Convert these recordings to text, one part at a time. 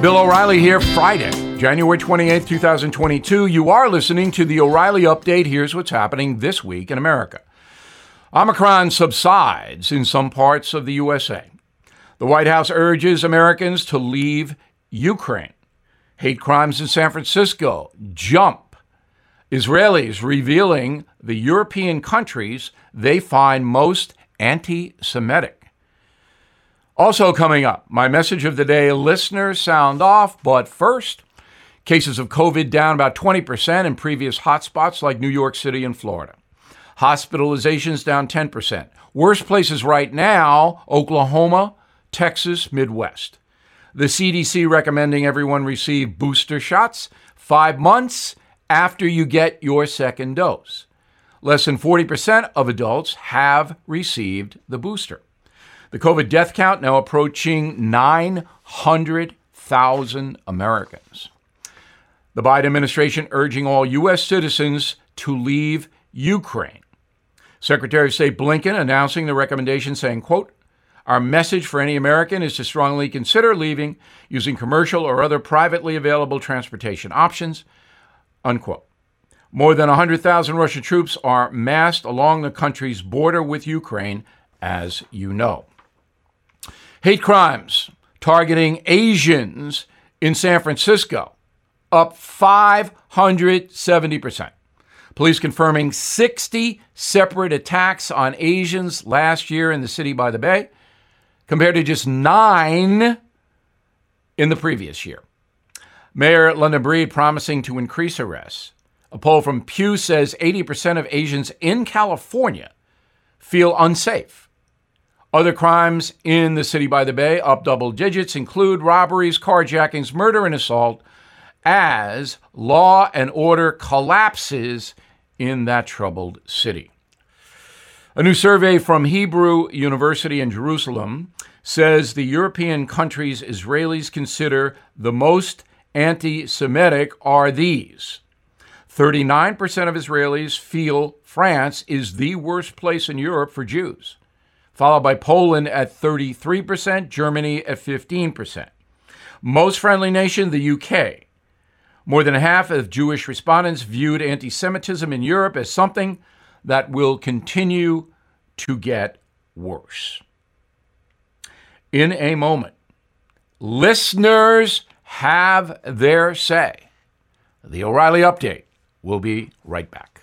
Bill O'Reilly here, Friday, January 28th, 2022. You are listening to the O'Reilly Update. Here's what's happening this week in America. Omicron subsides in some parts of the USA. The White House urges Americans to leave Ukraine. Hate crimes in San Francisco jump. Israelis revealing the European countries they find most anti Semitic. Also, coming up, my message of the day listeners sound off, but first, cases of COVID down about 20% in previous hotspots like New York City and Florida. Hospitalizations down 10%. Worst places right now Oklahoma, Texas, Midwest. The CDC recommending everyone receive booster shots five months after you get your second dose. Less than 40% of adults have received the booster. The COVID death count now approaching 900,000 Americans. The Biden administration urging all U.S. citizens to leave Ukraine. Secretary of State Blinken announcing the recommendation saying, quote, our message for any American is to strongly consider leaving using commercial or other privately available transportation options. Unquote. More than 100,000 Russian troops are massed along the country's border with Ukraine, as you know. Hate crimes targeting Asians in San Francisco up 570%. Police confirming 60 separate attacks on Asians last year in the city by the Bay, compared to just nine in the previous year. Mayor London Breed promising to increase arrests. A poll from Pew says 80% of Asians in California feel unsafe other crimes in the city by the bay, up double digits, include robberies, carjackings, murder, and assault as law and order collapses in that troubled city. A new survey from Hebrew University in Jerusalem says the European countries Israelis consider the most anti Semitic are these 39% of Israelis feel France is the worst place in Europe for Jews followed by Poland at 33%, Germany at 15%. Most friendly nation, the UK. More than half of Jewish respondents viewed anti Semitism in Europe as something that will continue to get worse. In a moment, listeners have their say. The O'Reilly Update will be right back.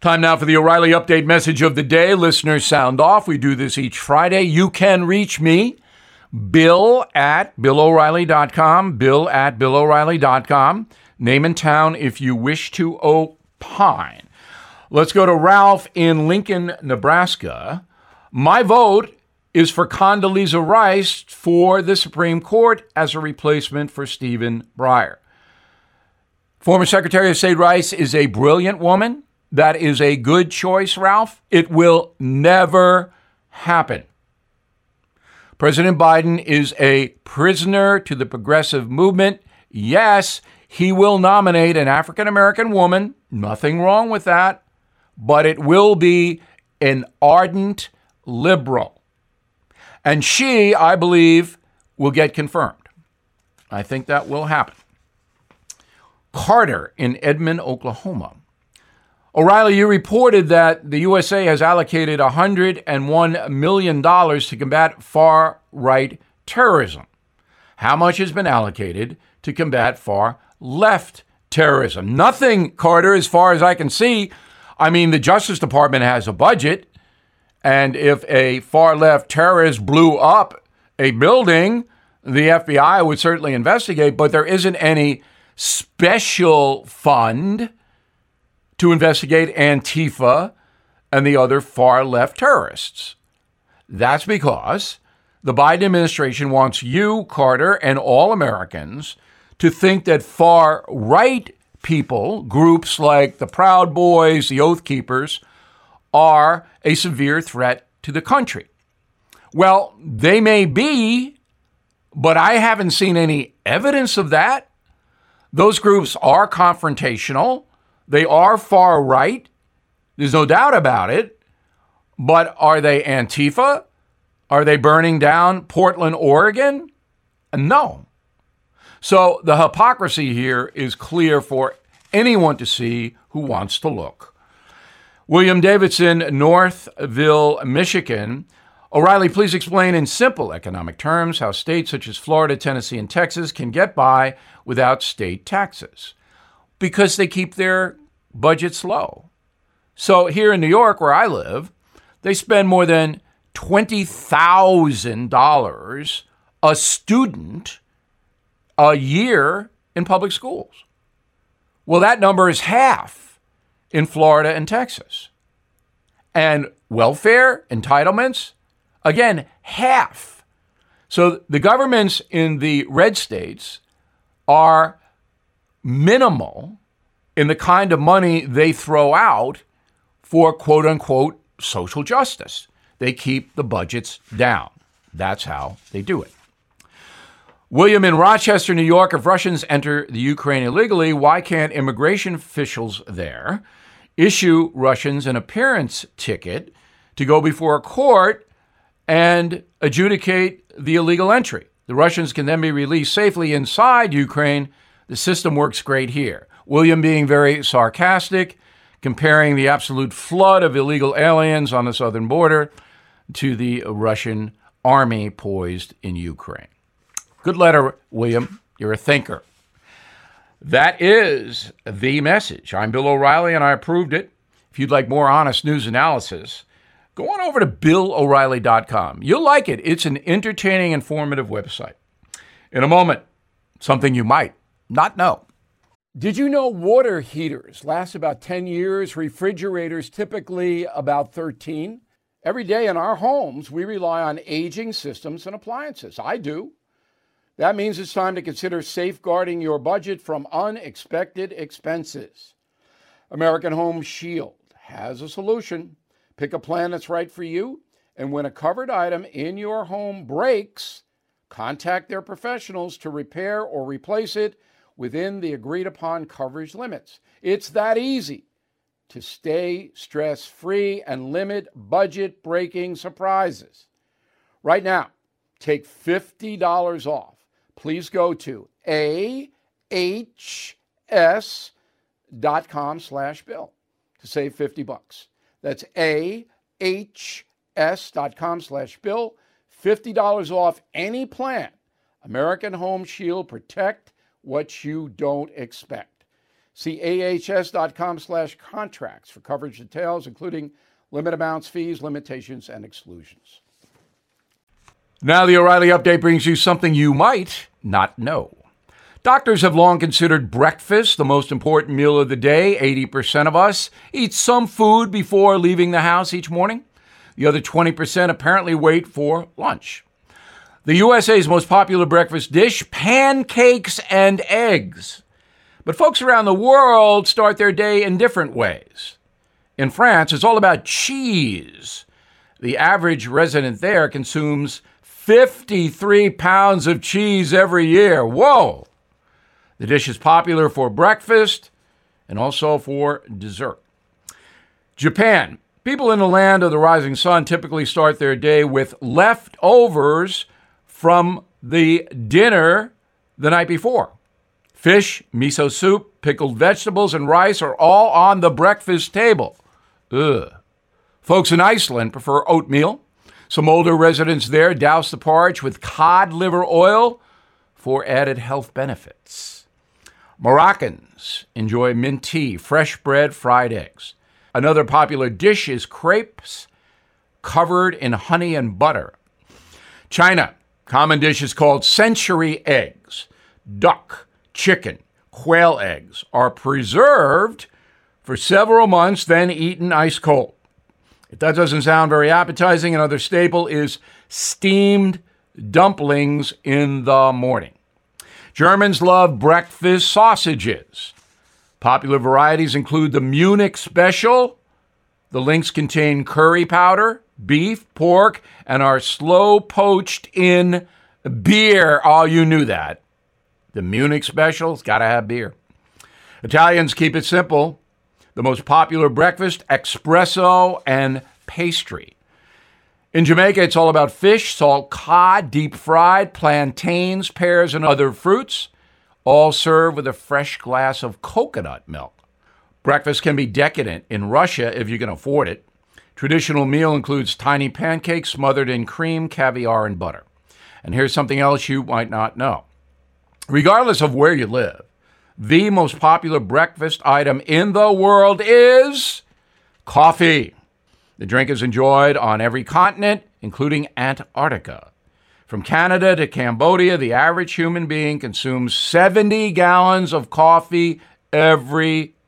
Time now for the O'Reilly Update message of the day. Listeners, sound off. We do this each Friday. You can reach me, bill at billoreilly.com, bill at billoreilly.com. Name and town if you wish to opine. Let's go to Ralph in Lincoln, Nebraska. My vote is for Condoleezza Rice for the Supreme Court as a replacement for Stephen Breyer. Former Secretary of State Rice is a brilliant woman that is a good choice, Ralph. It will never happen. President Biden is a prisoner to the progressive movement. Yes, he will nominate an African American woman. Nothing wrong with that. But it will be an ardent liberal. And she, I believe, will get confirmed. I think that will happen. Carter in Edmond, Oklahoma O'Reilly, you reported that the USA has allocated $101 million to combat far right terrorism. how much has been allocated to combat far left terrorism? Nothing, Carter, as far as I can see. I mean, the Justice Department has a budget, and if a far left terrorist blew up a building, the FBI would certainly investigate, but there isn't any special fund to investigate Antifa and the other far left terrorists. That's because the Biden administration wants you, Carter, and all Americans to think that far right people, groups like the Proud Boys, the Oath Keepers, are a severe threat to the country. Well, they may be, but I haven't seen any evidence of that. Those groups are confrontational, they are far right. There's no doubt about it. But are they Antifa? Are they burning down Portland, Oregon? No. So the hypocrisy here is clear for anyone to see who wants to look. William Davidson, Northville, Michigan. O'Reilly, please explain in simple economic terms how states such as Florida, Tennessee, and Texas can get by without state taxes because they keep their budgets low. So here in New York, where I live, they spend more than $20,000 a student a year in public schools. Well, that number is half in Florida and Texas. And welfare entitlements, again, half. So the governments in the red states are minimal in the kind of money they throw out for quote unquote social justice. They keep the budgets down. That's how they do it. William in Rochester, New York, if Russians enter the Ukraine illegally, why can't immigration officials there issue Russians an appearance ticket to go before a court and adjudicate the illegal entry? The Russians can then be released safely inside Ukraine. The system works great here. William being very sarcastic, comparing the absolute flood of illegal aliens on the southern border to the Russian army poised in Ukraine. Good letter, William. You're a thinker. That is the message. I'm Bill O'Reilly, and I approved it. If you'd like more honest news analysis, go on over to BillO'Reilly.com. You'll like it. It's an entertaining, informative website. In a moment, something you might not know. Did you know water heaters last about 10 years, refrigerators typically about 13? Every day in our homes, we rely on aging systems and appliances. I do. That means it's time to consider safeguarding your budget from unexpected expenses. American Home Shield has a solution. Pick a plan that's right for you, and when a covered item in your home breaks, contact their professionals to repair or replace it within the agreed upon coverage limits. It's that easy to stay stress free and limit budget breaking surprises. Right now, take $50 off please go to ahs.com slash bill to save 50 bucks. That's ahs.com slash bill. $50 off any plan. American Home Shield protect what you don't expect. See ahs.com slash contracts for coverage details, including limit amounts, fees, limitations, and exclusions. Now, the O'Reilly update brings you something you might not know. Doctors have long considered breakfast the most important meal of the day. 80% of us eat some food before leaving the house each morning. The other 20% apparently wait for lunch. The USA's most popular breakfast dish pancakes and eggs. But folks around the world start their day in different ways. In France, it's all about cheese. The average resident there consumes 53 pounds of cheese every year. Whoa! The dish is popular for breakfast and also for dessert. Japan. People in the land of the rising sun typically start their day with leftovers from the dinner the night before. Fish, miso soup, pickled vegetables, and rice are all on the breakfast table. Ugh. Folks in Iceland prefer oatmeal some older residents there douse the porridge with cod liver oil for added health benefits. Moroccans enjoy mint tea, fresh bread, fried eggs. Another popular dish is crepes covered in honey and butter. China, common dish is called century eggs. Duck, chicken, quail eggs are preserved for several months, then eaten ice cold. If that doesn't sound very appetizing, another staple is steamed dumplings in the morning. Germans love breakfast sausages. Popular varieties include the Munich Special. The links contain curry powder, beef, pork, and are slow poached in beer. Oh, you knew that. The Munich Special's got to have beer. Italians keep it simple. The most popular breakfast, espresso and pastry. In Jamaica, it's all about fish, salt cod, deep fried, plantains, pears, and other fruits, all served with a fresh glass of coconut milk. Breakfast can be decadent in Russia if you can afford it. Traditional meal includes tiny pancakes smothered in cream, caviar, and butter. And here's something else you might not know. Regardless of where you live, the most popular breakfast item in the world is coffee. The drink is enjoyed on every continent, including Antarctica. From Canada to Cambodia, the average human being consumes 70 gallons of coffee every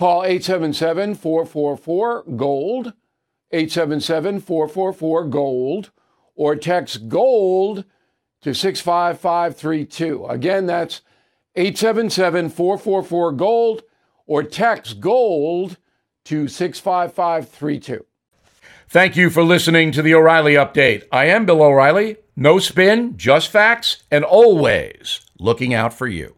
Call 877 444 GOLD, 877 444 GOLD, or text GOLD to 65532. Again, that's 877 444 GOLD, or text GOLD to 65532. Thank you for listening to the O'Reilly Update. I am Bill O'Reilly. No spin, just facts, and always looking out for you.